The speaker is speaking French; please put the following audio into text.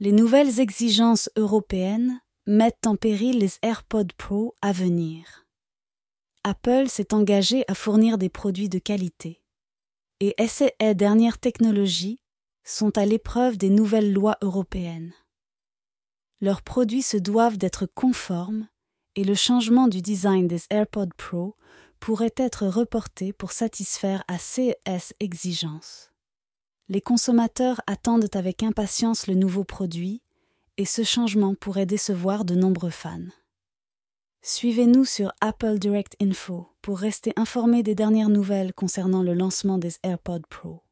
Les nouvelles exigences européennes mettent en péril les AirPods Pro à venir. Apple s'est engagé à fournir des produits de qualité. Et SE dernières technologies sont à l'épreuve des nouvelles lois européennes. Leurs produits se doivent d'être conformes et le changement du design des AirPods Pro pourrait être reporté pour satisfaire à ces exigences. Les consommateurs attendent avec impatience le nouveau produit et ce changement pourrait décevoir de nombreux fans. Suivez-nous sur Apple Direct Info pour rester informé des dernières nouvelles concernant le lancement des AirPods Pro.